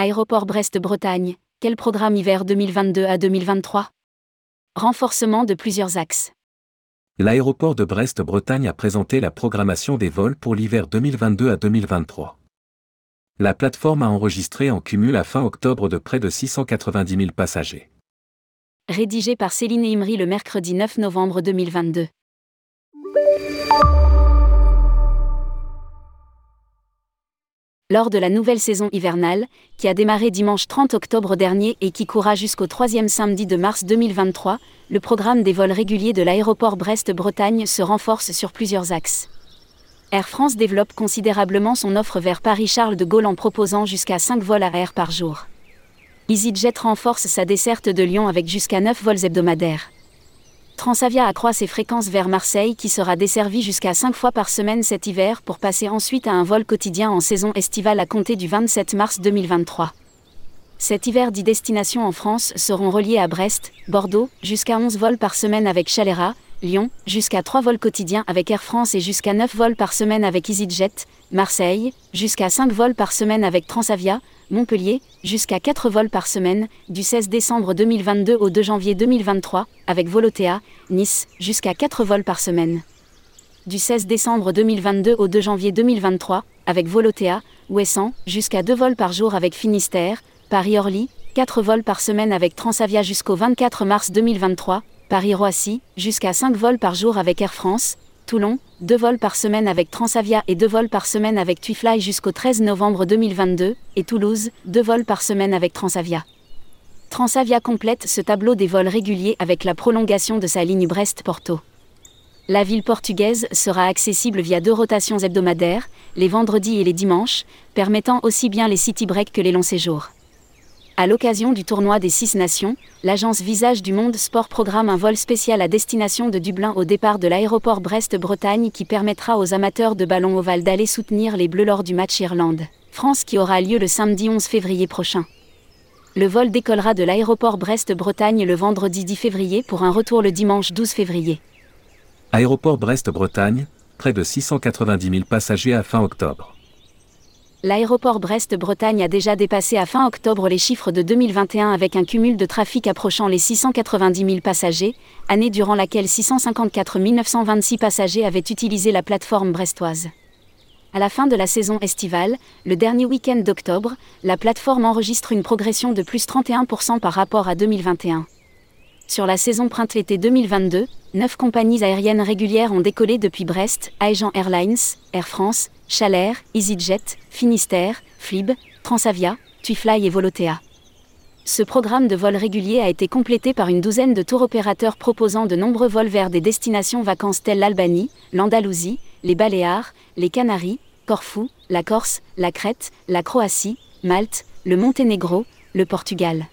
Aéroport Brest-Bretagne, quel programme hiver 2022 à 2023 Renforcement de plusieurs axes. L'aéroport de Brest-Bretagne a présenté la programmation des vols pour l'hiver 2022 à 2023. La plateforme a enregistré en cumul à fin octobre de près de 690 000 passagers. Rédigé par Céline Imri le mercredi 9 novembre 2022. Lors de la nouvelle saison hivernale, qui a démarré dimanche 30 octobre dernier et qui courra jusqu'au troisième samedi de mars 2023, le programme des vols réguliers de l'aéroport Brest-Bretagne se renforce sur plusieurs axes. Air France développe considérablement son offre vers Paris-Charles de Gaulle en proposant jusqu'à 5 vols à air par jour. EasyJet renforce sa desserte de Lyon avec jusqu'à 9 vols hebdomadaires. Transavia accroît ses fréquences vers Marseille qui sera desservie jusqu'à 5 fois par semaine cet hiver pour passer ensuite à un vol quotidien en saison estivale à compter du 27 mars 2023. Cet hiver, 10 destinations en France seront reliées à Brest, Bordeaux, jusqu'à 11 vols par semaine avec Chalera, Lyon, jusqu'à 3 vols quotidiens avec Air France et jusqu'à 9 vols par semaine avec EasyJet, Marseille, jusqu'à 5 vols par semaine avec Transavia, Montpellier, jusqu'à 4 vols par semaine, du 16 décembre 2022 au 2 janvier 2023, avec Volotea, Nice, jusqu'à 4 vols par semaine. Du 16 décembre 2022 au 2 janvier 2023, avec Volotea, Ouessant, jusqu'à 2 vols par jour avec Finistère, Paris-Orly, 4 vols par semaine avec Transavia jusqu'au 24 mars 2023, Paris-Roissy, jusqu'à 5 vols par jour avec Air France, Toulon, 2 vols par semaine avec Transavia et 2 vols par semaine avec Twifly jusqu'au 13 novembre 2022, et Toulouse, 2 vols par semaine avec Transavia. Transavia complète ce tableau des vols réguliers avec la prolongation de sa ligne Brest-Porto. La ville portugaise sera accessible via deux rotations hebdomadaires, les vendredis et les dimanches, permettant aussi bien les city breaks que les longs séjours. À l'occasion du tournoi des Six Nations, l'agence Visage du Monde Sport programme un vol spécial à destination de Dublin au départ de l'aéroport Brest-Bretagne qui permettra aux amateurs de ballon ovale d'aller soutenir les Bleus lors du match Irlande-France qui aura lieu le samedi 11 février prochain. Le vol décollera de l'aéroport Brest-Bretagne le vendredi 10 février pour un retour le dimanche 12 février. Aéroport Brest-Bretagne, près de 690 000 passagers à fin octobre l'aéroport Brest-Bretagne a déjà dépassé à fin octobre les chiffres de 2021 avec un cumul de trafic approchant les 690 000 passagers, année durant laquelle 654 926 passagers avaient utilisé la plateforme brestoise. À la fin de la saison estivale, le dernier week-end d'octobre, la plateforme enregistre une progression de plus 31% par rapport à 2021. Sur la saison printemps-été 2022, neuf compagnies aériennes régulières ont décollé depuis Brest, Aegean Airlines, Air France, Chalair, EasyJet, Finistère, Flib, Transavia, Twifly et Volotea. Ce programme de vols réguliers a été complété par une douzaine de tours opérateurs proposant de nombreux vols vers des destinations vacances telles l'Albanie, l'Andalousie, les Baléares, les Canaries, Corfou, la Corse, la Crète, la Croatie, Malte, le Monténégro, le Portugal.